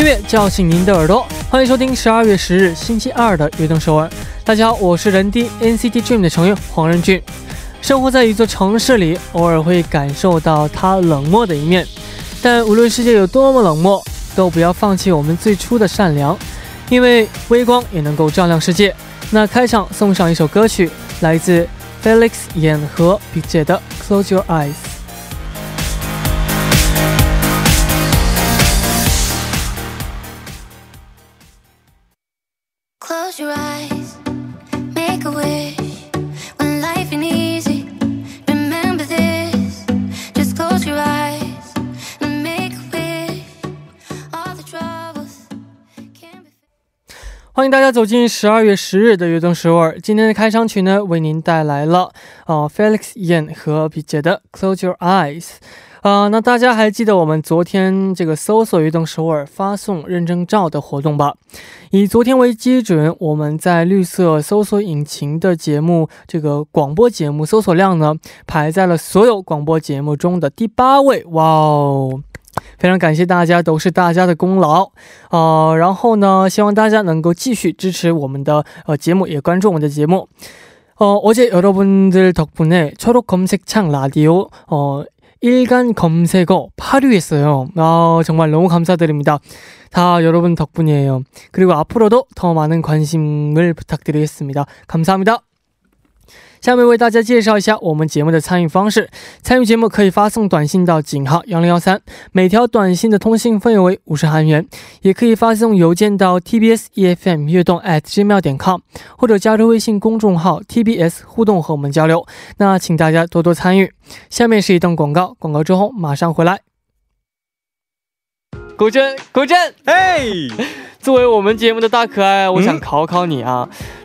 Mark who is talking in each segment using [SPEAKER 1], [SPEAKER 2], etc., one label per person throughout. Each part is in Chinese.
[SPEAKER 1] 音乐叫醒您的耳朵，欢迎收听十二月十日星期二的《悦动首尔》。大家好，我是人低 NCT Dream 的成员黄仁俊。生活在一座城市里，偶尔会感受到它冷漠的一面，但无论世界有多么冷漠，都不要放弃我们最初的善良，因为微光也能够照亮世界。那开场送上一首歌曲，来自 Felix 演和 Big j 的《Close Your Eyes》。欢迎大家走进十二月十日的悦动首尔。今天的开场曲呢，为您带来了呃 Felix Yan 和 b j 的《Close Your Eyes》。啊，那大家还记得我们昨天这个搜索悦动首尔发送认证照的活动吧？以昨天为基准，我们在绿色搜索引擎的节目这个广播节目搜索量呢，排在了所有广播节目中的第八位。哇哦！ 非常感谢大家，都是大家的功劳啊！然后呢，希望大家能够继续支持我们的呃节目，也关注我们的节目。어어제여러분들덕분에초록검색창라디오어 일간 검색어 8위 했어요. 아, 정말 너무 감사드립니다. 다 여러분 덕분이에요. 그리고 앞으로도 더 많은 관심을 부탁드리겠습니다. 감사합니다. 下面为大家介绍一下我们节目的参与方式。参与节目可以发送短信到井号幺零幺三，每条短信的通信费用为五十韩元；也可以发送邮件到 tbs efm 悦动 at gmail 点 com，或者加入微信公众号 tbs 互动和我们交流。那请大家多多参与。下面是一段广告，广告之后马上回来。古镇，古镇，
[SPEAKER 2] 哎。
[SPEAKER 1] 作为我们节目的大可爱，我想考考你啊！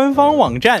[SPEAKER 2] 官方网站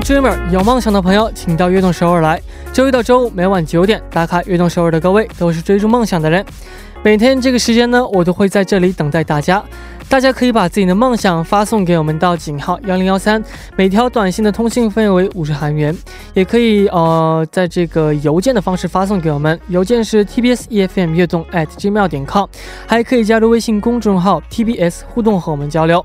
[SPEAKER 1] Dreamer，有梦想的朋友，请到悦动首尔来。周一到周五每晚九点打卡悦动首尔的各位，都是追逐梦想的人。每天这个时间呢，我都会在这里等待大家。大家可以把自己的梦想发送给我们到井号幺零幺三，每条短信的通信费为五十韩元。也可以呃，在这个邮件的方式发送给我们，邮件是 tbs efm 悦动 at gmail 点 com，还可以加入微信公众号 tbs 互动和我们交流。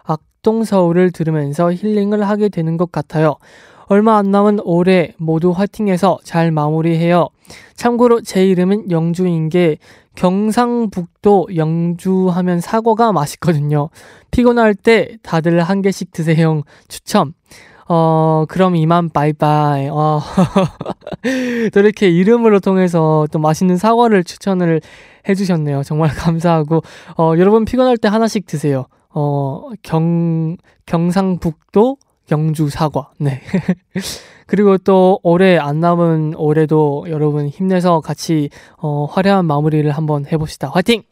[SPEAKER 1] 악동서울을 들으면서 힐링을 하게 되는 것 같아요. 얼마 안 남은 올해 모두 화이팅해서 잘 마무리해요. 참고로 제 이름은 영주인 게 경상북도 영주 하면 사과가 맛있거든요. 피곤할 때 다들 한 개씩 드세요. 추천. 어, 그럼 이만 바이바이. 어, 또 이렇게 이름으로 통해서 또 맛있는 사과를 추천을 해주셨네요. 정말 감사하고, 어, 여러분 피곤할 때 하나씩 드세요. 어, 경, 경상북도 영주 사과. 네. 그리고 또 올해 안 남은 올해도 여러분 힘내서 같이 어, 화려한 마무리를 한번 해봅시다. 화이팅!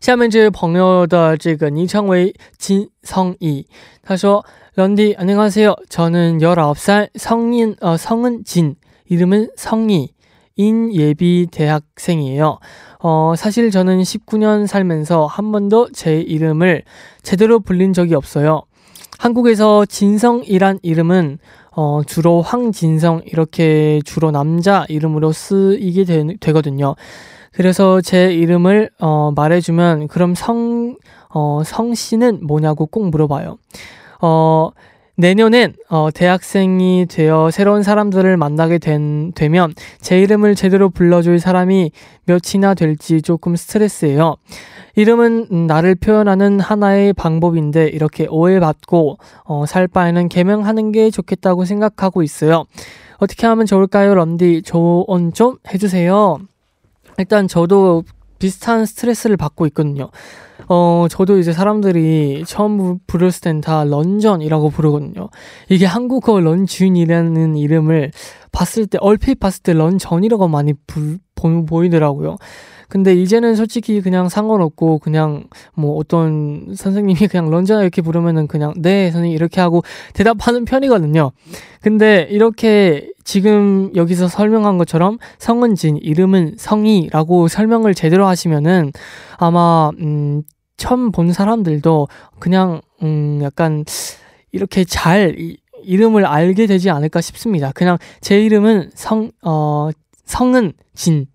[SPEAKER 1] 下面这位朋友的这个昵称为金성이，他说 런디 안녕하세요. 저는 19살 성인 어, 성은 진 이름은 성이 인 예비 대학생이에요. 어, 사실 저는 19년 살면서 한 번도 제 이름을 제대로 불린 적이 없어요. 한국에서 진성이란 이름은 어, 주로 황진성 이렇게 주로 남자 이름으로 쓰이게 되, 거든요 그래서 제 이름을 어, 말해주면 그럼 성, 어, 성씨는 뭐냐고 꼭 물어봐요. 어, 내년엔 어, 대학생이 되어 새로운 사람들을 만나게 된, 되면 제 이름을 제대로 불러줄 사람이 몇이나 될지 조금 스트레스예요. 이름은 나를 표현하는 하나의 방법인데 이렇게 오해받고 어, 살 바에는 개명하는 게 좋겠다고 생각하고 있어요. 어떻게 하면 좋을까요, 런디? 조언 좀 해주세요. 일단 저도 비슷한 스트레스를 받고 있거든요. 어, 저도 이제 사람들이 처음 부르을 땐 다 런전이라고 부르거든요. 이게 한국어 런쥔이라는 이름을 봤을 때, 얼핏 봤을 때 런전이라고 많이 부, 보, 보이더라고요. 근데 이제는 솔직히 그냥 상관없고 그냥 뭐 어떤 선생님이 그냥 런전 이렇게 부르면은 그냥 네 선생님 이렇게 하고 대답하는 편이거든요. 근데 이렇게 지금 여기서 설명한 것처럼 성은 진 이름은 성희라고 설명을 제대로 하시면은 아마 음 처음 본 사람들도 그냥 음 약간 이렇게 잘 이, 이름을 알게 되지 않을까 싶습니다. 그냥 제 이름은 성, 어, 성은 진.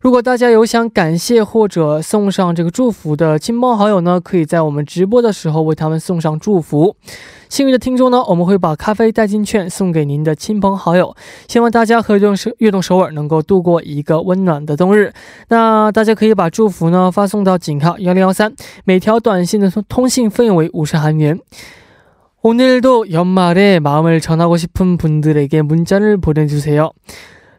[SPEAKER 1] 如果大家有想感谢或者送上这个祝福的亲朋好友呢，可以在我们直播的时候为他们送上祝福。幸运的听众呢，我们会把咖啡代金券送给您的亲朋好友。希望大家和悦动首悦动首尔能够度过一个温暖的冬日。那大家可以把祝福呢发送到井号幺零幺三，每条短信的通信费用为五十韩元。오늘도연말에마음을전하고싶은분들에게문자를보내주세요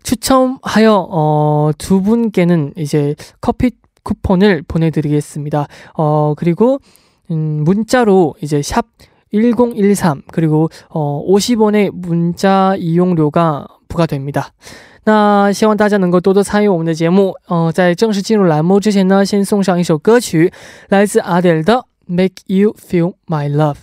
[SPEAKER 1] 추첨하여 어, 두 분께는 이제 커피 쿠폰을 보내드리겠습니다. 어, 그리고 음, 문자로 이제 샵 1013 그리고 어, 50원의 문자 이용료가 부과됩니다. 那希望大家能够多多参与我们的节目。呃，在正式进入栏目之前呢，先送上一首歌曲，来自阿黛尔的《Make You Feel My Love》。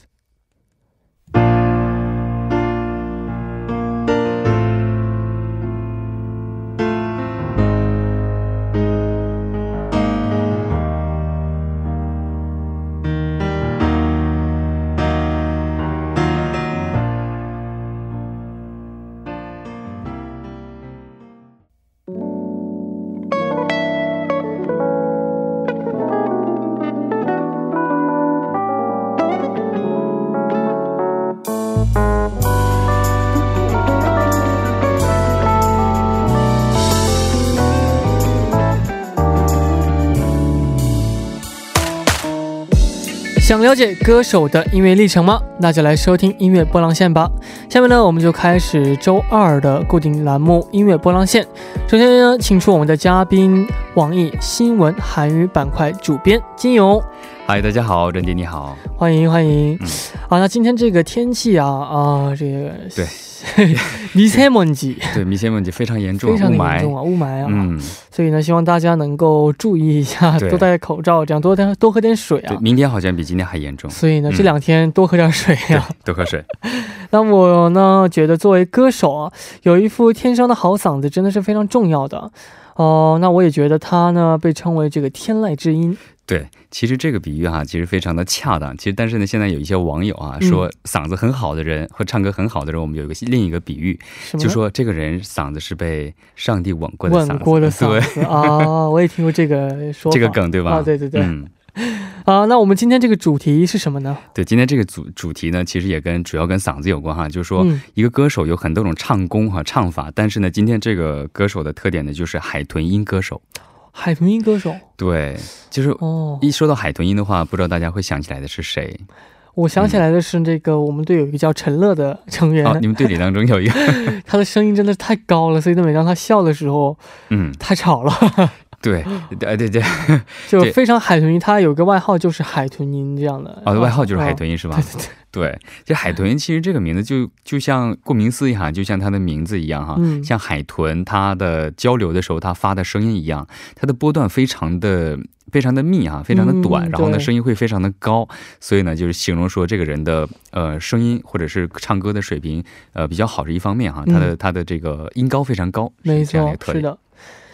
[SPEAKER 1] 想了解歌手的音乐历程吗？那就来收听音乐波浪线吧。下面呢，我们就开始周二的固定栏目音乐波浪线。首先呢，请出我们的嘉宾，网易新闻韩语板块主编金勇。
[SPEAKER 3] 嗨，大家好，任迪你好，
[SPEAKER 1] 欢迎欢迎。啊，那今天这个天气啊啊，这个
[SPEAKER 3] 对。
[SPEAKER 1] 迷彩问题，
[SPEAKER 3] 对迷彩问题非常严重，
[SPEAKER 1] 非常严重啊，雾霾啊，嗯，所以呢，希望大家能够注意一下，多戴口罩，这样多多多喝点水啊。
[SPEAKER 3] 明天好像比今天还严重，
[SPEAKER 1] 所以呢，这两天多喝点水呀，
[SPEAKER 3] 多喝水。
[SPEAKER 1] 那我呢，觉得作为歌手啊，有一副天生的好嗓子真的是非常重要的哦。那我也觉得他呢，被称为这个天籁之音。
[SPEAKER 3] 对，其实这个比喻哈，其实非常的恰当。其实，但是呢，现在有一些网友啊说，嗓子很好的人和唱歌很好的人，我们有一个另一个比喻，就说这个人嗓子是被上帝吻过的嗓子。吻
[SPEAKER 1] 过的嗓子啊，我也听过这个说
[SPEAKER 3] 这个梗，对吧？
[SPEAKER 1] 啊，对对对。嗯。啊，那我们今天这个主题是什么呢？
[SPEAKER 3] 对，今天这个主主题呢，其实也跟主要跟嗓子有关哈。就是说，一个歌手有很多种唱功和唱法，但是呢，今天这个歌手的特点呢，就是海豚音歌手。
[SPEAKER 1] 海豚音歌手，
[SPEAKER 3] 对，就是哦。一说到海豚音的话，不知道大家会想起来的是谁？
[SPEAKER 1] 我想起来的是这个我们队有一个叫陈乐的成员。
[SPEAKER 3] 哦，你们队里当中有一个，
[SPEAKER 1] 他的声音真的太高了，所以每当他笑的时候，嗯，太吵了。
[SPEAKER 3] 对，对 对对，
[SPEAKER 1] 就非常海豚音。他有个外号就是海豚音这样的。
[SPEAKER 3] 哦，外号就是海豚音是吧？
[SPEAKER 1] 对对对。
[SPEAKER 3] 对，就海豚 其实这个名字就就像顾名思义哈，就像它的名字一样哈，像海豚它的交流的时候它发的声音一样，它的波段非常的非常的密哈，非常的短，然后呢声音会非常的高，所以呢就是形容说这个人的呃声音或者是唱歌的水平呃比较好是一方面哈，他的他的这个音高非常高，
[SPEAKER 1] 没错，是的。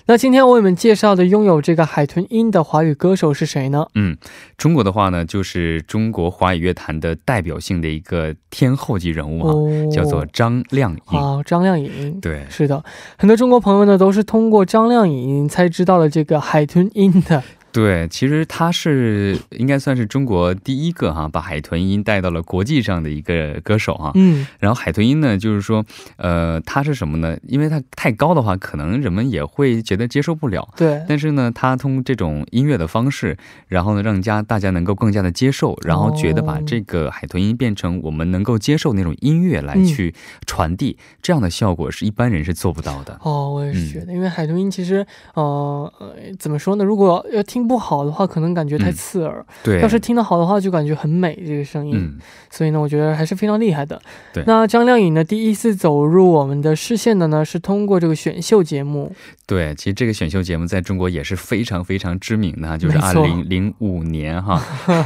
[SPEAKER 1] 那今天我们介绍的拥有这个海豚音的华语歌手是谁呢？
[SPEAKER 3] 嗯，中国的话呢，就是中国华语乐坛的代表性的一个天后级人物啊，叫做张靓颖。
[SPEAKER 1] 啊，张靓颖，
[SPEAKER 3] 对，
[SPEAKER 1] 是的，很多中国朋友呢都是通过张靓颖才知道了这个海豚音的。
[SPEAKER 3] 对，其实他是应该算是中国第一个哈把海豚音带到了国际上的一个歌手哈。嗯，然后海豚音呢，就是说，呃，它是什么呢？因为它太高的话，可能人们也会觉得接受不了。
[SPEAKER 1] 对。
[SPEAKER 3] 但是呢，他通过这种音乐的方式，然后呢，让家大家能够更加的接受，然后觉得把这个海豚音变成我们能够接受那种音乐来去传递，这样的效果是一般人是做不到的。
[SPEAKER 1] 哦，我也是觉得，因为海豚音其实，呃，怎么说呢？如果要听。不好的话，可能感觉太刺耳。
[SPEAKER 3] 对，
[SPEAKER 1] 要是听得好的话，就感觉很美这个声音。所以呢，我觉得还是非常厉害的。
[SPEAKER 3] 对，
[SPEAKER 1] 那张靓颖呢，第一次走入我们的视线的呢，是通过这个选秀节目。
[SPEAKER 3] 对，其实这个选秀节目在中国也是非常非常知名的，就是二零零五年哈，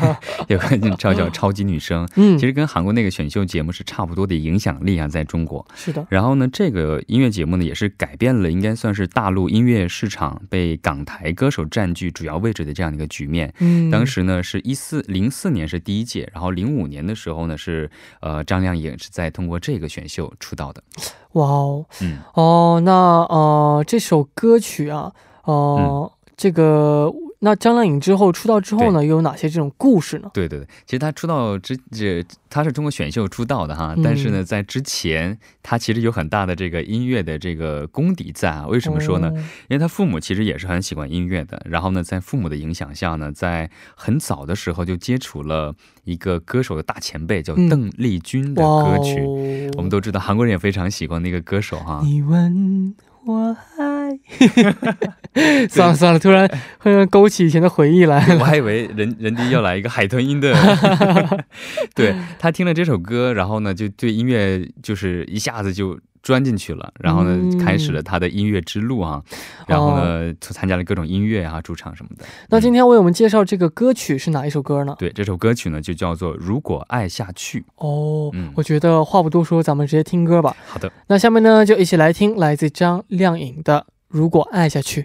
[SPEAKER 3] 有个叫叫超级女声。嗯，其实跟韩国那个选秀节目是差不多的影响力啊，在中国。
[SPEAKER 1] 是的。
[SPEAKER 3] 然后呢，这个音乐节目呢，也是改变了，应该算是大陆音乐市场被港台歌手占据主要位。位置的这样的一个局面，嗯，当时呢是一四零四年是第一届，然后零五年的时候呢是呃张靓颖是在通过这个选秀出道的。
[SPEAKER 1] 哇哦，嗯哦，那呃这首歌曲啊，呃这个。那张靓颖之后出道之后呢，又有哪些这种故事呢？
[SPEAKER 3] 对对对，其实她出道之这，她是通过选秀出道的哈，但是呢，在之前她其实有很大的这个音乐的这个功底在啊。为什么说呢？因为她父母其实也是很喜欢音乐的，然后呢，在父母的影响下呢，在很早的时候就接触了一个歌手的大前辈，叫邓丽君的歌曲。我们都知道，韩国人也非常喜欢那个歌手哈。
[SPEAKER 1] 你问我爱，算了算了，突然 突然勾起以前的回忆来。
[SPEAKER 3] 我还以为人人家要来一个海豚音的，对他听了这首歌，然后呢，就对音乐就是一下子就。钻进去了，然后呢，开始了他的音乐之路啊，然后呢，参加了各种音乐啊，驻唱什么的。
[SPEAKER 1] 那今天为我们介绍这个歌曲是哪一首歌呢？
[SPEAKER 3] 对，这首歌曲呢就叫做《如果爱下去》。
[SPEAKER 1] 哦，我觉得话不多说，咱们直接听歌吧。
[SPEAKER 3] 好的，
[SPEAKER 1] 那下面呢就一起来听来自张靓颖的《如果爱下去》。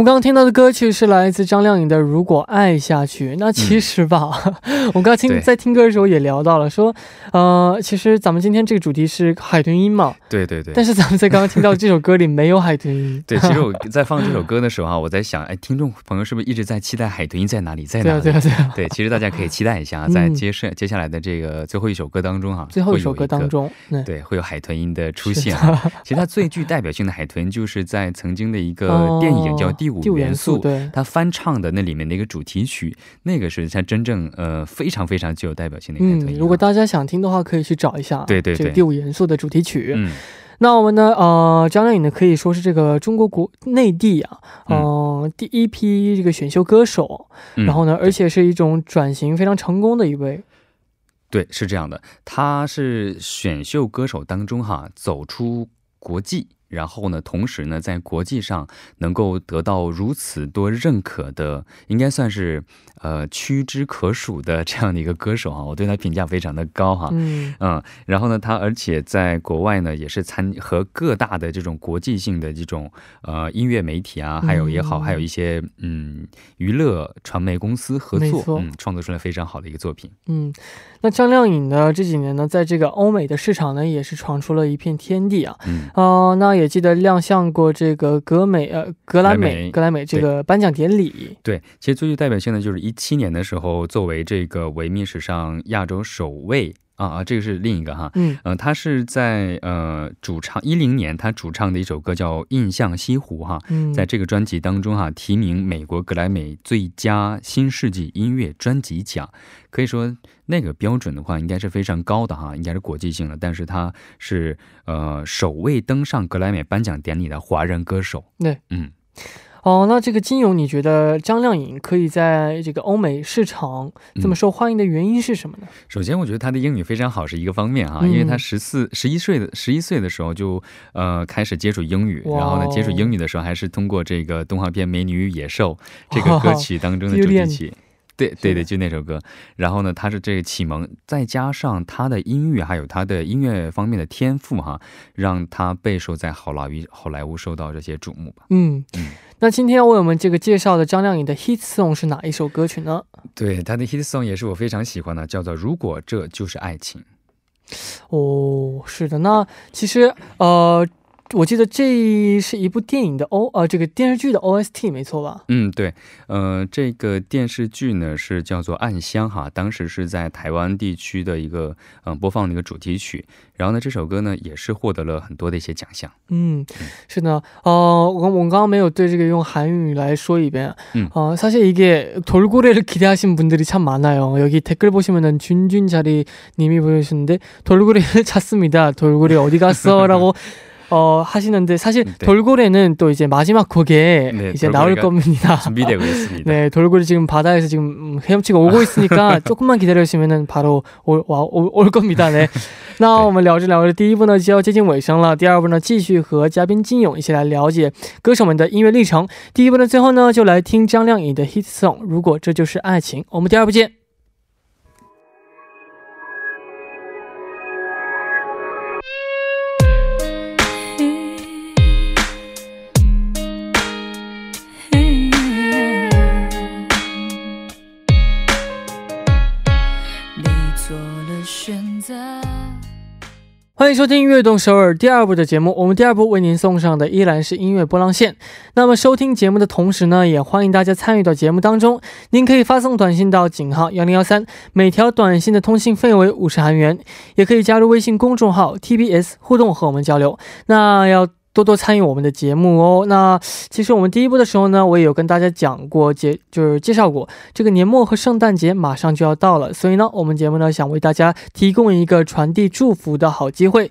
[SPEAKER 1] 们刚刚听到的歌曲是来自张靓颖的《如果爱下去》。那其实吧，我刚刚听在听歌的时候也聊到了，说，呃，其实咱们今天这个主题是海豚音嘛。
[SPEAKER 3] 对对对。
[SPEAKER 1] 但是咱们在刚刚听到这首歌里没有海豚音。
[SPEAKER 3] 对，其实我 在放这首歌的时候啊，我在想，哎，听众朋友是不是一直在期待海豚音在哪里，在哪里？
[SPEAKER 1] 对对对。
[SPEAKER 3] 对，其实大家可以期待一下，在接下接下来的这个最后一首歌当中哈，
[SPEAKER 1] 最后一首歌当中，
[SPEAKER 3] 对，会有海豚音的出现。其实它最具代表性的海豚，就是在曾经的一个电影叫《第五元素》。
[SPEAKER 1] 对，
[SPEAKER 3] 他翻唱的那里面的一个主题曲，那个是他真正呃非常非常具有代表性的一个。嗯，
[SPEAKER 1] 如果大家想听的话，可以去找一下。
[SPEAKER 3] 对对对，
[SPEAKER 1] 这个第五元素的主题曲。嗯，那我们呢，呃，张靓颖呢可以说是这个中国国内地啊，嗯，第一批这个选秀歌手。然后呢，而且是一种转型非常成功的一位。
[SPEAKER 3] 对，是这样的，他是选秀歌手当中哈走出国际。然后呢，同时呢，在国际上能够得到如此多认可的，应该算是呃屈指可数的这样的一个歌手啊，我对他评价非常的高哈。嗯嗯，然后呢，他而且在国外呢，也是参和各大的这种国际性的这种呃音乐媒体啊，还有也好，还有一些嗯娱乐传媒公司合作，嗯，创作出来非常好的一个作品。
[SPEAKER 1] 嗯，那张靓颖呢，这几年呢，在这个欧美的市场呢，也是闯出了一片天地啊。嗯哦，那也记得亮相过这个格美呃格莱美格莱美这个颁奖典礼。
[SPEAKER 3] 对，其实最具代表性的就是一七年的时候，作为这个维密史上亚洲首位啊啊，这个是另一个哈，嗯呃，他是在呃主唱一零年他主唱的一首歌叫《印象西湖》哈，在这个专辑当中哈，提名美国格莱美最佳新世纪音乐专辑奖，可以说。那个标准的话，应该是非常高的哈，应该是国际性的。但是他是呃首位登上格莱美颁奖典礼的华人歌手。
[SPEAKER 1] 对，嗯，哦，那这个金勇，你觉得张靓颖可以在这个欧美市场这么受欢迎的原因是什么呢？
[SPEAKER 3] 首先，我觉得她的英语非常好是一个方面哈，因为她十四、十一岁的十一岁的时候就呃开始接触英语，然后呢接触英语的时候还是通过这个动画片《美女与野兽》这个歌曲当中的主题曲。对对对，就那首歌。然后呢，他是这个启蒙，再加上他的音乐，还有他的音乐方面的天赋哈，让他备受在好莱坞好莱坞受到这些瞩目吧。
[SPEAKER 1] 嗯嗯。那今天要为我们这个介绍的张靓颖的 hit song 是哪一首歌曲呢？
[SPEAKER 3] 对，她的 hit song 也是我非常喜欢的，叫做《如果这就是爱情》。
[SPEAKER 1] 哦，是的。那其实呃。我记得这是一部电影的 O 呃，这个电视剧的 OST 没错吧？
[SPEAKER 3] 嗯，对，呃，这个电视剧呢是叫做《暗香》哈，当时是在台湾地区的一个嗯播放的一个主题曲。然后呢，这首歌呢也是获得了很多的一些奖项。
[SPEAKER 1] 嗯，是的，哦，我我刚刚没有对这个用韩语来说一遍。嗯，어사실이게돌고래를기대하신분들이참많아요여기댓글보시면은준준자리님이보내주셨는데돌고래를찾습니다돌고래어디갔어라고 어, 하시는데 사실 네. 돌고래는 또 이제 마지막 곡에 네, 이제 나올 겁니다.
[SPEAKER 3] 준비되고 있습니다.
[SPEAKER 1] 네, 돌고래 지금 바다에서 지금 헤엄치고 오고 있으니까 조금만 기다려주시면은 바로 올, 와, 올, 올 겁니다. 네. 那我们聊着聊着，第一部呢就要接近尾声了。第二部呢，继续和嘉宾金勇一起来了解歌手们的音乐历程。第一部呢，最后呢，就来听张靓颖的 hit song，如果这就是爱情。我们第二部见。 欢迎收听《悦动首尔》第二部的节目。我们第二部为您送上的依然是音乐波浪线。那么收听节目的同时呢，也欢迎大家参与到节目当中。您可以发送短信到井号幺零幺三，每条短信的通信费为五十韩元。也可以加入微信公众号 TBS 互动和我们交流。那要。多多参与我们的节目哦。那其实我们第一波的时候呢，我也有跟大家讲过，介就是介绍过这个年末和圣诞节马上就要到了，所以呢，我们节目呢想为大家提供一个传递祝福的好机会。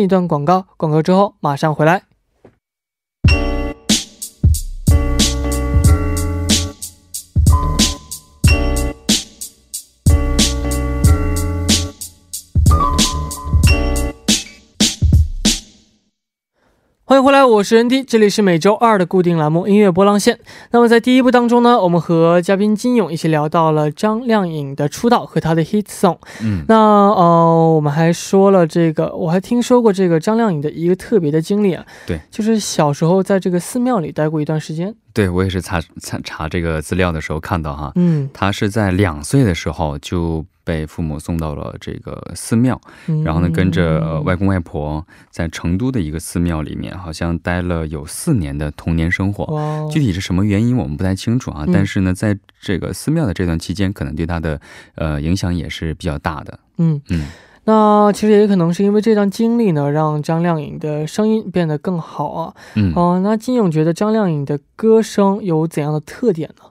[SPEAKER 1] 一段广告，广告之后马上回来。迎回来，我是 ND，这里是每周二的固定栏目音乐波浪线。那么在第一部当中呢，我们和嘉宾金勇一起聊到了张靓颖的出道和她的 hit song。嗯，那呃，我们还说了这个，我还听说过这个张靓颖的一个特别的经历啊。
[SPEAKER 3] 对，
[SPEAKER 1] 就是小时候在这个寺庙里待过一段时间。
[SPEAKER 3] 对，我也是查查查这个资料的时候看到哈，嗯，他是在两岁的时候就。被父母送到了这个寺庙，然后呢，跟着外公外婆在成都的一个寺庙里面，好像待了有四年的童年生活。具体是什么原因，我们不太清楚啊。但是呢，在这个寺庙的这段期间，可能对他的呃影响也是比较大的。嗯嗯。
[SPEAKER 1] 那其实也可能是因为这段经历呢，让张靓颖的声音变得更好啊。
[SPEAKER 3] 嗯
[SPEAKER 1] 哦、那金勇觉得张靓颖的歌声有怎样的特点呢？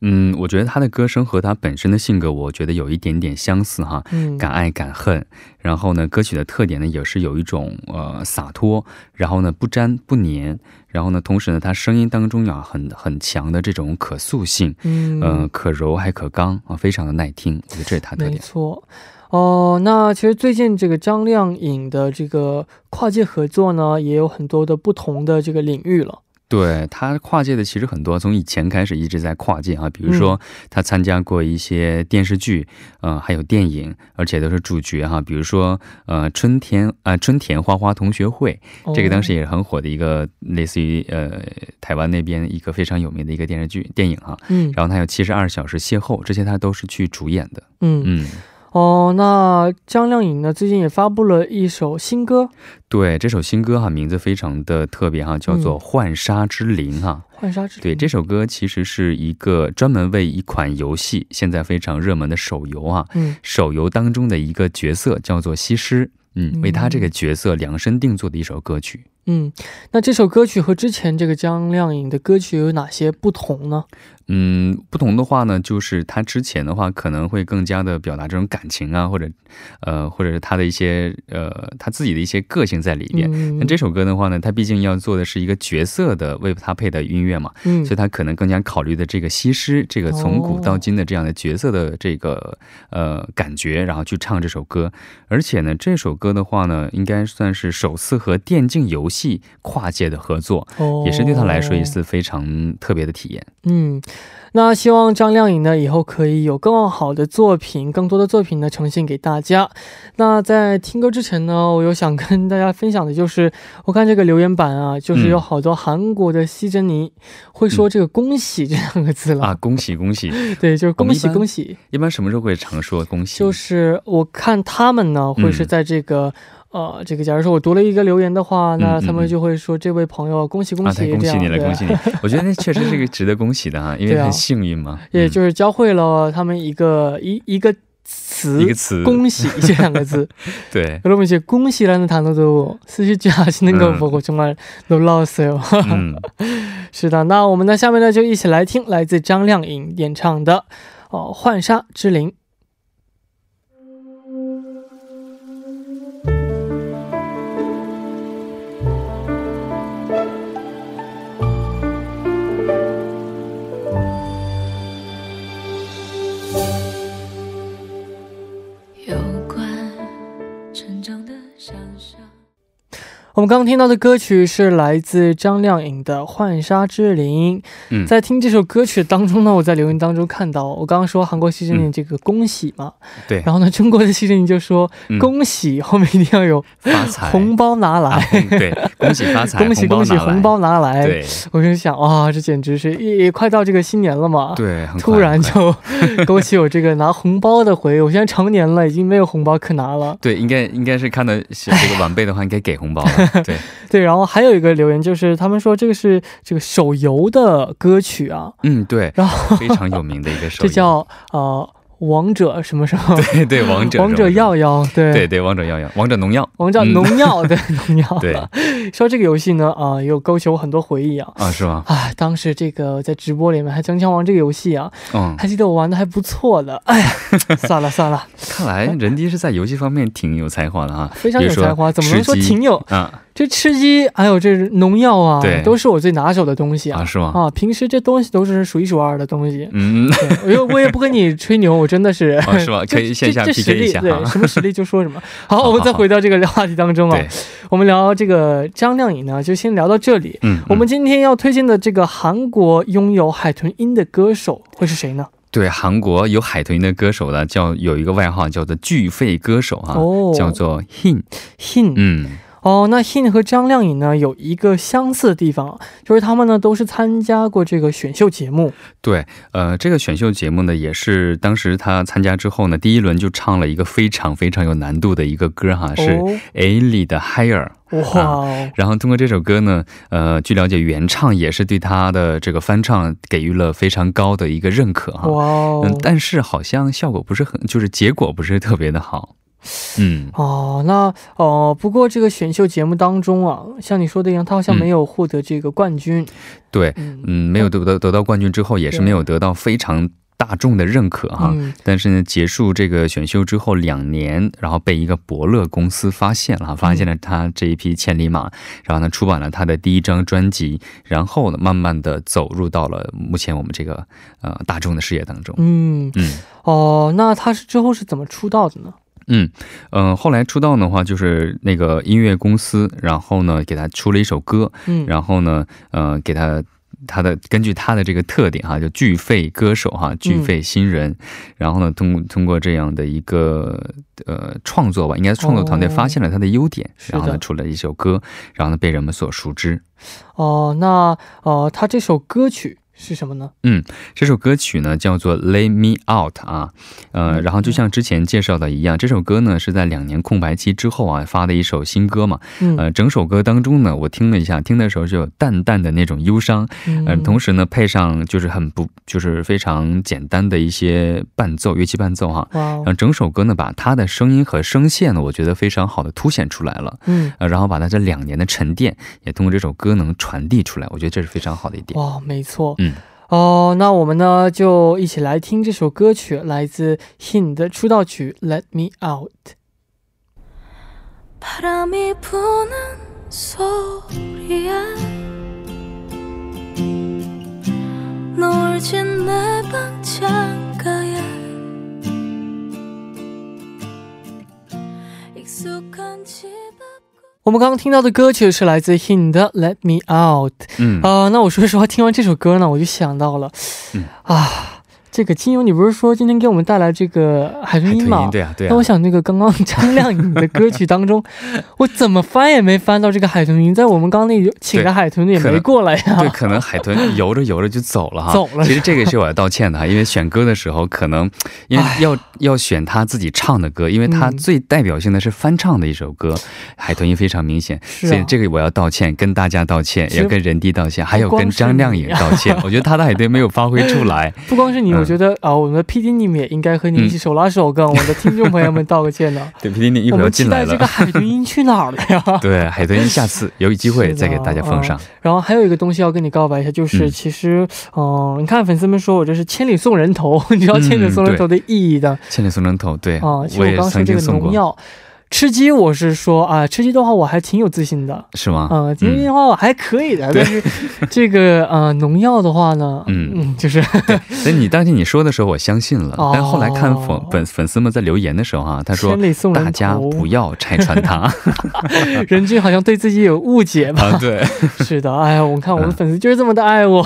[SPEAKER 3] 嗯，我觉得她的歌声和她本身的性格，我觉得有一点点相似哈。
[SPEAKER 1] 嗯，
[SPEAKER 3] 敢爱敢恨，然后呢，歌曲的特点呢也是有一种呃洒脱，然后呢不粘不粘，然后呢，同时呢，她声音当中有很很强的这种可塑性，
[SPEAKER 1] 嗯
[SPEAKER 3] 呃，可柔还可刚啊，非常的耐听，我觉得这是她的特点。
[SPEAKER 1] 没错。哦，那其实最近这个张靓颖的这个跨界合作呢，也有很多的不同的这个领域了。
[SPEAKER 3] 对他跨界的其实很多，从以前开始一直在跨界啊，比如说他参加过一些电视剧，呃，还有电影，而且都是主角哈、比如说呃春天啊、春田花花同学会，这个当时也是很火的一个类似于呃台湾那边一个非常有名的一个电视剧电影哈、
[SPEAKER 1] 嗯
[SPEAKER 3] 然后他有七十二小时邂逅，这些他都是去主演的。
[SPEAKER 1] 嗯
[SPEAKER 3] 嗯，
[SPEAKER 1] 哦，那张靓颖呢，最近也发布了一首新歌
[SPEAKER 3] 对，这首新歌哈名字非常的特别哈，叫做
[SPEAKER 1] 嗯《
[SPEAKER 3] 幻沙之灵》哈。
[SPEAKER 1] 《幻纱之
[SPEAKER 3] 对，这首歌其实是一个专门为一款游戏现在非常热门的手游啊，
[SPEAKER 1] 嗯
[SPEAKER 3] 手游当中的一个角色叫做西施，嗯，
[SPEAKER 1] 嗯
[SPEAKER 3] 为他这个角色量身定做的一首歌曲。
[SPEAKER 1] 嗯，那这首歌曲和之前这个张靓颖的歌曲有哪些不同呢？
[SPEAKER 3] 嗯，不同的话呢，就是他之前的话可能会更加的表达这种感情啊，或者呃，或者是他的一些呃他自己的一些个性在里边。
[SPEAKER 1] 嗯，
[SPEAKER 3] 那这首歌的话呢，他毕竟要做的是一个角色的为他配的音乐嘛，
[SPEAKER 1] 嗯
[SPEAKER 3] 所以他可能更加考虑的这个西施，这个从古到今的这样的角色的这个、呃感觉，然后去唱这首歌。而且呢，这首歌的话呢，应该算是首次和电竞游戏跨界的合作，
[SPEAKER 1] 哦
[SPEAKER 3] 也是对他来说一次非常特别的体验。
[SPEAKER 1] 嗯，那希望张靓颖呢以后可以有更好的作品，更多的作品呢呈现给大家。那在听歌之前呢，我有想跟大家分享的就是，我看这个留言板啊，就是有好多韩国的西珍妮会说这个“恭喜”这两个字了。
[SPEAKER 3] 啊，恭喜恭喜！
[SPEAKER 1] 对，就是恭喜恭喜。
[SPEAKER 3] 一般什么时候会常说恭喜？
[SPEAKER 1] 就是我看他们呢，会是在这个。呃，这个假如说我读了一个留言的话，那他们就会说这位朋友恭喜恭
[SPEAKER 3] 啊，
[SPEAKER 1] 喜，
[SPEAKER 3] 太恭喜你了，
[SPEAKER 1] 这样
[SPEAKER 3] 恭喜！你！我觉得那确实是一个值得恭喜的哈，因为
[SPEAKER 1] 对啊
[SPEAKER 3] 很幸运嘛。
[SPEAKER 1] 对，
[SPEAKER 3] 嗯
[SPEAKER 1] 就是教会了他们一个一一个词，
[SPEAKER 3] 一个词，
[SPEAKER 1] 恭喜这两个字.
[SPEAKER 3] 对，
[SPEAKER 1] 여러분 이제恭喜라는 단어도 쓰실지 아시는 걸
[SPEAKER 3] 음.
[SPEAKER 1] 보고 정말 놀라웠어요.
[SPEAKER 3] 嗯，
[SPEAKER 1] 是的，那我们呢下面呢就一起来听来自张靓颖演唱的哦《幻沙之灵》。 我们刚刚听到的歌曲是来自张靓颖的《浣纱之灵》。
[SPEAKER 3] 嗯
[SPEAKER 1] 在听这首歌曲当中呢，我在留言当中看到，我刚刚说韩国西珍妮这个恭喜嘛，
[SPEAKER 3] 对
[SPEAKER 1] 然后呢，中国的西珍妮就说、
[SPEAKER 3] 嗯
[SPEAKER 1] 恭喜，后面一定要有
[SPEAKER 3] 发财，
[SPEAKER 1] 红包拿来，
[SPEAKER 3] 啊对，恭喜发财，
[SPEAKER 1] 恭喜恭喜，红包拿来。
[SPEAKER 3] 对
[SPEAKER 1] 我就想，哇，这简直是也也快到这个新年了嘛。
[SPEAKER 3] 对，
[SPEAKER 1] 突然就勾起 我这个拿红包的回忆。我现在成年了，已经没有红包可拿了。
[SPEAKER 3] 对，应该应该是看到这个晚辈的话，应该给红包了。对，
[SPEAKER 1] 对，然后还有一个留言就是，他们说这个是这个手游的歌曲啊，
[SPEAKER 3] 嗯，对，
[SPEAKER 1] 然后
[SPEAKER 3] 非常有名的一个 手游，
[SPEAKER 1] 这叫呃王者什么 什么，
[SPEAKER 3] 对对王者
[SPEAKER 1] 王者
[SPEAKER 3] 耀，
[SPEAKER 1] 耀耀，对
[SPEAKER 3] 对对王者耀耀，王者农药
[SPEAKER 1] 王者
[SPEAKER 3] 嗯
[SPEAKER 1] 农药，对农药。
[SPEAKER 3] 对
[SPEAKER 1] 说这个游戏呢，啊、也有勾起我很多回忆啊。
[SPEAKER 3] 啊，是吗？
[SPEAKER 1] 啊，当时这个在直播里面还经常玩这个游戏啊，
[SPEAKER 3] 嗯，
[SPEAKER 1] 还记得我玩的还不错的。哎呀，算了算了，
[SPEAKER 3] 看来人迪是在游戏方面挺有才华的啊，
[SPEAKER 1] 非常有才华，怎么能说挺有？
[SPEAKER 3] 啊
[SPEAKER 1] 这吃鸡还有这农药啊
[SPEAKER 3] 对，
[SPEAKER 1] 都是我最拿手的东西啊。
[SPEAKER 3] 啊是吗？
[SPEAKER 1] 啊，平时这东西都是数一数二的东西。
[SPEAKER 3] 嗯，
[SPEAKER 1] 我又我也不跟你吹牛，我真的是，
[SPEAKER 3] 啊是吗
[SPEAKER 1] 这
[SPEAKER 3] 可以线下 PK 一下对
[SPEAKER 1] 什么实力就说什么。好，我们再回到这个话题当中啊
[SPEAKER 3] 对，，
[SPEAKER 1] 我们聊这个张靓颖呢，就先聊到这里。
[SPEAKER 3] 嗯，
[SPEAKER 1] 我们
[SPEAKER 3] 嗯
[SPEAKER 1] 今天要推荐的这个韩国拥有海豚音的歌手会是谁呢？
[SPEAKER 3] 对韩国有海豚音的歌手呢，叫有一个外号叫做巨肺歌手啊，
[SPEAKER 1] 哦
[SPEAKER 3] 叫做
[SPEAKER 1] Hin，Hin
[SPEAKER 3] 嗯。
[SPEAKER 1] 哦，那 Hin 和张靓颖呢有一个相似的地方，就是他们呢都是参加过这个选秀节目。
[SPEAKER 3] 对，呃，这个选秀节目呢，也是当时他参加之后呢，第一轮就唱了一个非常非常有难度的一个歌哈，是
[SPEAKER 1] 哦
[SPEAKER 3] ，A 里的 Higher。
[SPEAKER 1] 哇哦，
[SPEAKER 3] 然后通过这首歌呢，呃，据了解，原唱也是对他的这个翻唱给予了非常高的一个认可哈。
[SPEAKER 1] 哇
[SPEAKER 3] 但是好像效果不是很，就是结果不是特别的好。嗯，
[SPEAKER 1] 哦，那哦，不过这个选秀节目当中啊，像你说的一样，他好像没有获得这个冠军。
[SPEAKER 3] 对，
[SPEAKER 1] 嗯
[SPEAKER 3] 嗯，没有得得得到冠军之后，也是没有得到非常大众的认可哈。
[SPEAKER 1] 嗯
[SPEAKER 3] 但是呢，结束这个选秀之后两年，然后被一个伯乐公司发现了哈，发现了他这一匹千里马，然后呢出版了他的第一张专辑，然后呢慢慢的走入到了目前我们这个呃大众的视野当中。
[SPEAKER 1] 嗯，
[SPEAKER 3] 嗯
[SPEAKER 1] 哦，那他是之后是怎么出道的呢？
[SPEAKER 3] 嗯嗯、呃后来出道的话就是那个音乐公司，然后呢给他出了一首歌，
[SPEAKER 1] 嗯，
[SPEAKER 3] 然后呢，呃，给他他的根据他的这个特点哈，就巨肺歌手哈，巨肺新人，然后呢，通过通过这样的一个呃创作吧，应该是创作团队
[SPEAKER 1] 哦
[SPEAKER 3] 发现了他的优点，然后呢出了一首歌，然后呢被人们所熟知。
[SPEAKER 1] 哦，那呃，他这首歌曲是什么呢？
[SPEAKER 3] 嗯这首歌曲呢叫做《Lay Me Out》啊，呃，然后就像之前介绍的一样，这首歌呢是在两年空白期之后啊发的一首新歌嘛，
[SPEAKER 1] 嗯
[SPEAKER 3] 呃，整首歌当中呢，我听了一下，听的时候就有淡淡的那种忧伤，呃，同
[SPEAKER 1] 时
[SPEAKER 3] 时呢，配上就是很不，就是非常简单的一些伴奏，乐器伴奏哈。
[SPEAKER 1] 哇哦
[SPEAKER 3] 然后整首歌呢，把他的声音和声线呢，我觉得非常好的凸显出来了。
[SPEAKER 1] 嗯，
[SPEAKER 3] 呃，然后把他这两年的沉淀，也通过这首歌能传递出来，我觉得这是非常好的一点。
[SPEAKER 1] 哇，没错。
[SPEAKER 3] 嗯，
[SPEAKER 1] 哦，那我们呢就一起来听这首歌曲，来自 Hin 的出道曲《Let Me Out》。
[SPEAKER 4] 바람이 부는 소리에 노을 진내 방 창가에 익숙한 집 앞.
[SPEAKER 1] 我们刚刚听到的歌曲是来自 Hin 的《Let Me Out》
[SPEAKER 3] 嗯，
[SPEAKER 1] 啊、那我说实话，听完这首歌呢，我就想到了，
[SPEAKER 3] 嗯。
[SPEAKER 1] 啊，这个金庸，你不是说今天给我们带来这个海豚音吗？
[SPEAKER 3] 音对啊，对啊
[SPEAKER 1] 那我。想，那个刚刚 张靓颖的歌曲当中，我怎么翻也没翻到这个海豚音，在我们刚刚那请的海豚也没过来呀、
[SPEAKER 3] 对，可能海豚游着游着就走了哈。
[SPEAKER 1] 走了
[SPEAKER 3] 其实这个是我要道歉的哈，因为选歌的时候可能因为
[SPEAKER 1] 哎
[SPEAKER 3] 要要选他自己唱的歌，因为他
[SPEAKER 1] 嗯
[SPEAKER 3] 最代表性的是翻唱的一首歌，海豚音非常明显，
[SPEAKER 1] 啊
[SPEAKER 3] 所以这个我要道歉，跟大家道歉，也跟人弟道歉，还有跟张靓颖道歉。我觉得他的海豚没有发挥出来。
[SPEAKER 1] 不光是你，觉得啊、我们的 PD 你们也应该和你一起手拉手，跟我们的听众朋友们道个歉呢。
[SPEAKER 3] 对，，P D 你一会儿要
[SPEAKER 1] 我们期
[SPEAKER 3] 进来了。
[SPEAKER 1] 待这个海豚音去哪儿了呀？
[SPEAKER 3] 对，海豚音下次有机会再给大家奉上。
[SPEAKER 1] 然后还有一个东西要跟你告白一下，就是
[SPEAKER 3] 嗯
[SPEAKER 1] 其实，嗯、你看粉丝们说我这是千里送人头，你知道千里送人头的意义的
[SPEAKER 3] 千里送人头，对，
[SPEAKER 1] 啊、其实
[SPEAKER 3] 我
[SPEAKER 1] 刚说这个
[SPEAKER 3] 曾经送过，
[SPEAKER 1] 农药。吃鸡，我是说啊，吃鸡的话我还挺有自信的，
[SPEAKER 3] 是吗？
[SPEAKER 1] 啊，吃鸡的话我还可以的，但是这个呃农药的话呢，
[SPEAKER 3] 嗯
[SPEAKER 1] 就是
[SPEAKER 3] 所以你当时你说的时候，我相信了。
[SPEAKER 1] 哦
[SPEAKER 3] 但后来看粉粉粉丝们在留言的时候啊，他说大家不要拆穿他
[SPEAKER 1] 任俊好像对自己有误解吧？
[SPEAKER 3] 啊，对，
[SPEAKER 1] 是的，哎呀，我看我们粉丝就是这么的爱我。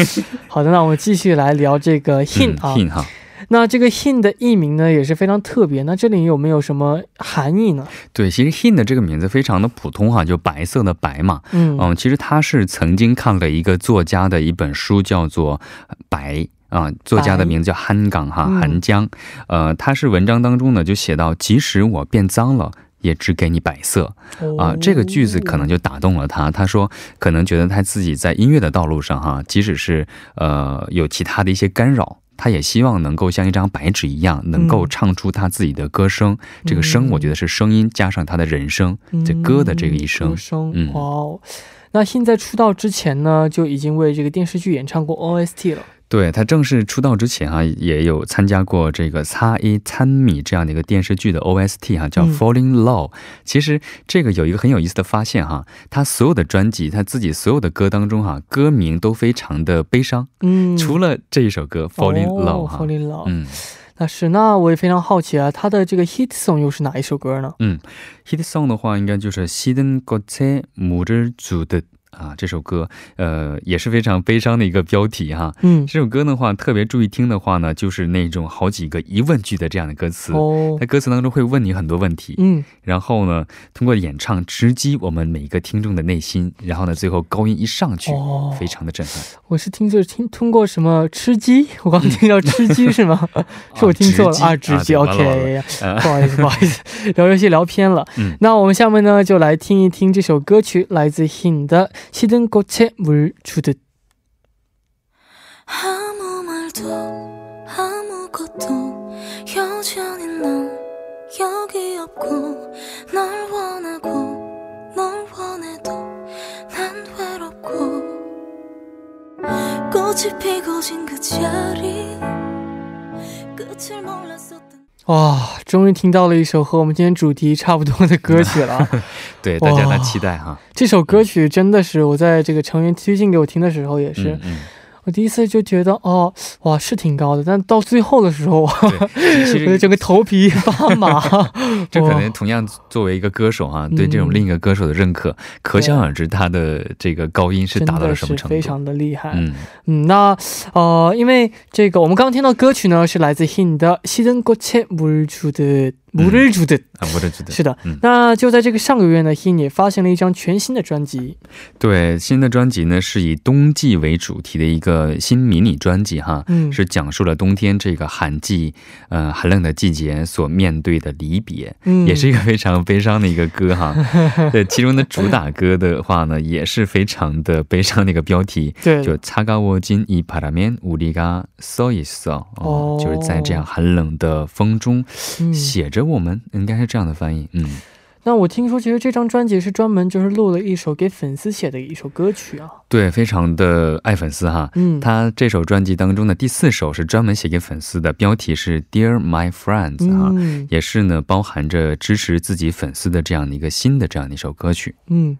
[SPEAKER 1] 好的，那我们继续来聊这个 hin 啊。
[SPEAKER 3] hin 哈，
[SPEAKER 1] 那这个 hin 的译名呢也是非常特别，那这里有没有什么含义呢？
[SPEAKER 3] 对，其实 hin 的这个名字非常的普通哈，就白色的白嘛。
[SPEAKER 1] 嗯
[SPEAKER 3] 嗯，其实他是曾经看了一个作家的一本书，叫做《白》。啊，作家的名字叫韩港哈，
[SPEAKER 1] 嗯
[SPEAKER 3] 韩江，呃，他是文章当中呢就写到，即使我变脏了，也只给你白色。啊，这个句子可能就打动了他。他说，可能觉得他自己在音乐的道路上，哈，即使是呃有其他的一些干扰，他也希望能够像一张白纸一样，能够
[SPEAKER 1] 嗯
[SPEAKER 3] 唱出他自己的歌声。这个声，我觉得是声音加上他的人生，这歌的这个一生
[SPEAKER 1] 歌。声，
[SPEAKER 3] 嗯
[SPEAKER 1] 哇哦。那 hin 在出道之前呢，就已经为这个电视剧演唱过 OST 了。
[SPEAKER 3] 对他正式出道之前哈、也有参加过这个《擦一参米》这样的一个电视剧的 OST 哈、叫
[SPEAKER 1] 嗯《
[SPEAKER 3] Falling Low》。其实这个有一个很有意思的发现哈、他所有的专辑，他自己所有的歌当中哈、歌名都非常的悲伤，
[SPEAKER 1] 嗯，
[SPEAKER 3] 除了这一首歌《Falling Low》
[SPEAKER 1] 哦
[SPEAKER 3] 哈、
[SPEAKER 1] ，Falling Low。
[SPEAKER 3] 嗯
[SPEAKER 1] 那是，那我也非常好奇啊，他的这个 hit song 又是哪一首歌呢？
[SPEAKER 3] 嗯，hit song 的话，应该就是《시든꽃에물을주듯》 啊，这首歌呃也是非常悲伤的一个标题哈。
[SPEAKER 1] 嗯，
[SPEAKER 3] 这首歌的话，特别注意听的话呢，就是那种好几个疑问句的这样的歌词。
[SPEAKER 1] 哦
[SPEAKER 3] 在，歌词当中会问你很多问题，
[SPEAKER 1] 嗯，
[SPEAKER 3] 然后呢，通过演唱直击我们每一个听众的内心，然后呢，最后高音一上去，
[SPEAKER 1] 哦，
[SPEAKER 3] 非常的震撼。
[SPEAKER 1] 我是听着听通过什么吃鸡，我刚听到吃鸡是吗？是我听错了啊，
[SPEAKER 3] 直击
[SPEAKER 1] ，OK，
[SPEAKER 3] 呃
[SPEAKER 1] 不好意思，不好意思，聊游戏聊偏了。
[SPEAKER 3] 嗯
[SPEAKER 1] 那我们下面呢就来听一听这首歌曲，来自 Hin 的《 시든 꽃에 물 주듯》。
[SPEAKER 4] 아무 말도 아무것도 여전히 넌 여기 없고 널 원하고 널 원해도 난 외롭고 꽃이 피고 진 그 자리 끝을 몰랐었 던
[SPEAKER 1] 哇，终于听到了一首和我们今天主题差不多的歌曲了。
[SPEAKER 3] 对，大家
[SPEAKER 1] 哇
[SPEAKER 3] 的期待哈。
[SPEAKER 1] 这首歌曲真的是我在这个成员推荐给我听的时候，也是、
[SPEAKER 3] 嗯嗯，
[SPEAKER 1] 我第一次就觉得哦，哇，是挺高的，但到最后的时候，我的整个头皮发麻。
[SPEAKER 3] 这可能
[SPEAKER 1] 哇
[SPEAKER 3] 同样作为一个歌手啊，对这种
[SPEAKER 1] 嗯
[SPEAKER 3] 另一个歌手的认可，可想而知他的这个高音是达到
[SPEAKER 1] 真的是
[SPEAKER 3] 了什么程度。
[SPEAKER 1] 非常的厉害。
[SPEAKER 3] 嗯，
[SPEAKER 1] 嗯，那呃，因为这个我们刚刚听到歌曲呢，是来自 Hin 的《시든꽃에물주듯 물을주듯》。
[SPEAKER 3] 啊，我的觉得
[SPEAKER 1] 是的，
[SPEAKER 3] 嗯
[SPEAKER 1] 那就在这个上个月呢，Hin 也发行了一张全新的专辑。
[SPEAKER 3] 对新的专辑呢，是以冬季为主题的一个新迷你专辑哈。
[SPEAKER 1] 嗯，
[SPEAKER 3] 是讲述了冬天这个寒季，呃，寒冷的季节所面对的离别，
[SPEAKER 1] 嗯
[SPEAKER 3] 也是一个非常悲伤的一个歌哈。对，其中的主打歌的话呢，也是非常的悲伤的一个标题，
[SPEAKER 1] 对，
[SPEAKER 3] 就차가워진이바람엔우리가써있어，
[SPEAKER 1] 哦
[SPEAKER 3] 哦，就是在这样寒冷的风中
[SPEAKER 1] 嗯
[SPEAKER 3] 写着 我们，应该是这样的翻译，嗯，
[SPEAKER 1] 那我听说，其实这张专辑是专门就是录了一首给粉丝写的一首歌曲啊。
[SPEAKER 3] 对，非常的爱粉丝哈。
[SPEAKER 1] 嗯，
[SPEAKER 3] 他这首专辑当中的第四首是专门写给粉丝的，标题是 Dear My Friends 哈、
[SPEAKER 1] 嗯
[SPEAKER 3] 也是呢包含着支持自己粉丝的这样的一个新的这样的一首歌曲。
[SPEAKER 1] 嗯，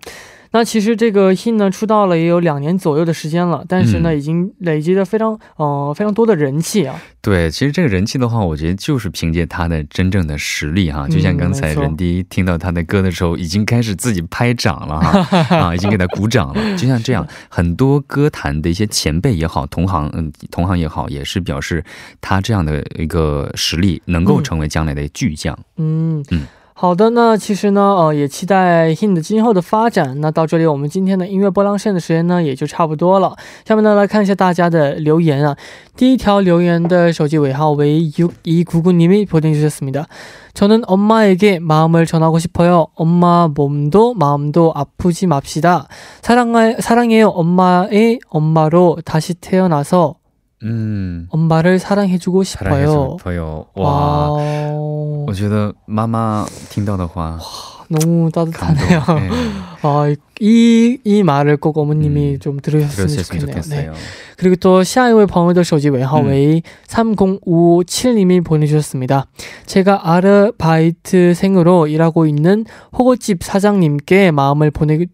[SPEAKER 1] 那其实这个 Hin 呢出道了也有两年左右的时间了，但是呢、
[SPEAKER 3] 嗯
[SPEAKER 1] 已经累积了非常呃非常多的人气啊。
[SPEAKER 3] 对，其实这个人气的话，我觉得就是凭借他的真正的实力哈，就像刚才任迪听到他的歌的时候，已经开始自己拍掌了哈，啊，已经给他鼓掌了。就像这样，很多歌坛的一些前辈也好，同行嗯同行也好，也是表示他这样的一个实力能够
[SPEAKER 1] 嗯
[SPEAKER 3] 成为将来的巨匠。
[SPEAKER 1] 嗯
[SPEAKER 3] 嗯
[SPEAKER 1] 好的，那其实呢，呃，也期待 Hin 的今后的发展。那到这里，我们今天的音乐波浪线的时间呢，也就差不多了。下面呢，来看一下大家的留言啊。第一条留言的手机尾号为6 2 9 9님이 보내주셨습니다. 저는 엄마에게 마음을 전하고 싶어요. 엄마 몸도 마음도 아프지 맙시다. 사랑해, 사랑해요. 엄마의 엄마로 다시 태어나서
[SPEAKER 3] 嗯，
[SPEAKER 1] 엄마를 사랑해주고
[SPEAKER 3] 사랑해서
[SPEAKER 1] 싶어요.
[SPEAKER 3] 朋友哇，
[SPEAKER 1] 와,
[SPEAKER 3] 我觉得妈妈听到的话
[SPEAKER 1] 너무
[SPEAKER 3] 感动，
[SPEAKER 1] 따뜻하네요.
[SPEAKER 3] 哎
[SPEAKER 1] 아, 이, 이 말을 꼭 어머님이
[SPEAKER 3] 음,
[SPEAKER 1] 좀 들으셨으면
[SPEAKER 3] 들었으면
[SPEAKER 1] 좋겠네요. 네.
[SPEAKER 3] 좋겠어요.
[SPEAKER 1] 그리고 또 샤이오의 방울더 쇼지 외하
[SPEAKER 3] 음.
[SPEAKER 1] 웨이 3057님이 보내주셨습니다. 제가 아르바이트생으로 일하고 있는 호거집 사장님께 마음을 보내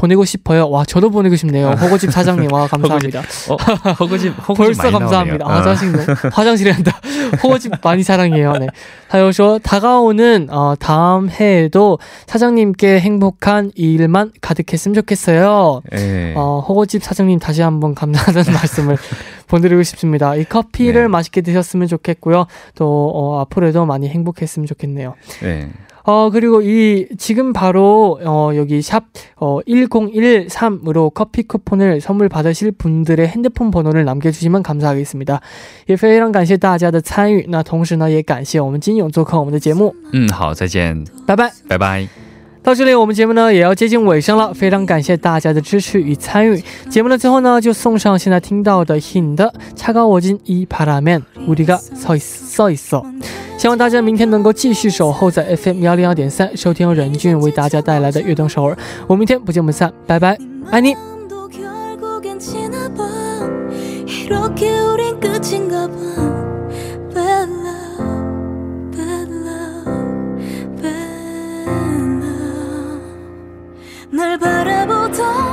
[SPEAKER 1] 보내고 싶어요. 와, 저도 보내고 싶네요. 호거집 사장님, 와, 감사합니다.
[SPEAKER 3] 어, 허거집, 허거집
[SPEAKER 1] 벌써 감사합니다. 아, 짜증나. 화장실에 한다. 호거집 많이 사랑해요. 네. 다요쇼 다가오는 어, 다음 해에도 사장님께 행복한 일만 가득했으면 좋겠어요.
[SPEAKER 3] 예.
[SPEAKER 1] 어, 호거집 사장님 다시 한번 감사하다는 말씀을 보내드리고 싶습니다. 이 커피를
[SPEAKER 3] 네.
[SPEAKER 1] 맛있게 드셨으면 좋겠고요. 또 어, 앞으로도 많이 행복했으면 좋겠네요.
[SPEAKER 3] 예.
[SPEAKER 1] 어 그리고 이 지금 바로 어 여기 샵 어 1013으로 커피 쿠폰을 선물 받으실 분들의 핸드폰 번호를 남겨주시면 감사하겠습니다. 也非常感谢大家的参与，那同时呢，也感谢我们金勇做客我们的节目，
[SPEAKER 3] 嗯，好，再见，
[SPEAKER 1] 拜拜。
[SPEAKER 3] 拜拜。
[SPEAKER 1] 到这里，我们节目呢也要接近尾声了，非常感谢大家的支持与参与。节目的最后呢，就送上现在听到的 Hin 的《차가워진이바람엔우리가서있서있어》。希望大家明天能够继续守候在 FM 幺零幺点三，收听由任俊为大家带来的《悦动首尔》。我们明天不见不散，拜拜，爱你。
[SPEAKER 4] 마음도 결국엔 지나봐 이렇게 우린 끝인가 봐 Bella 널 바라보던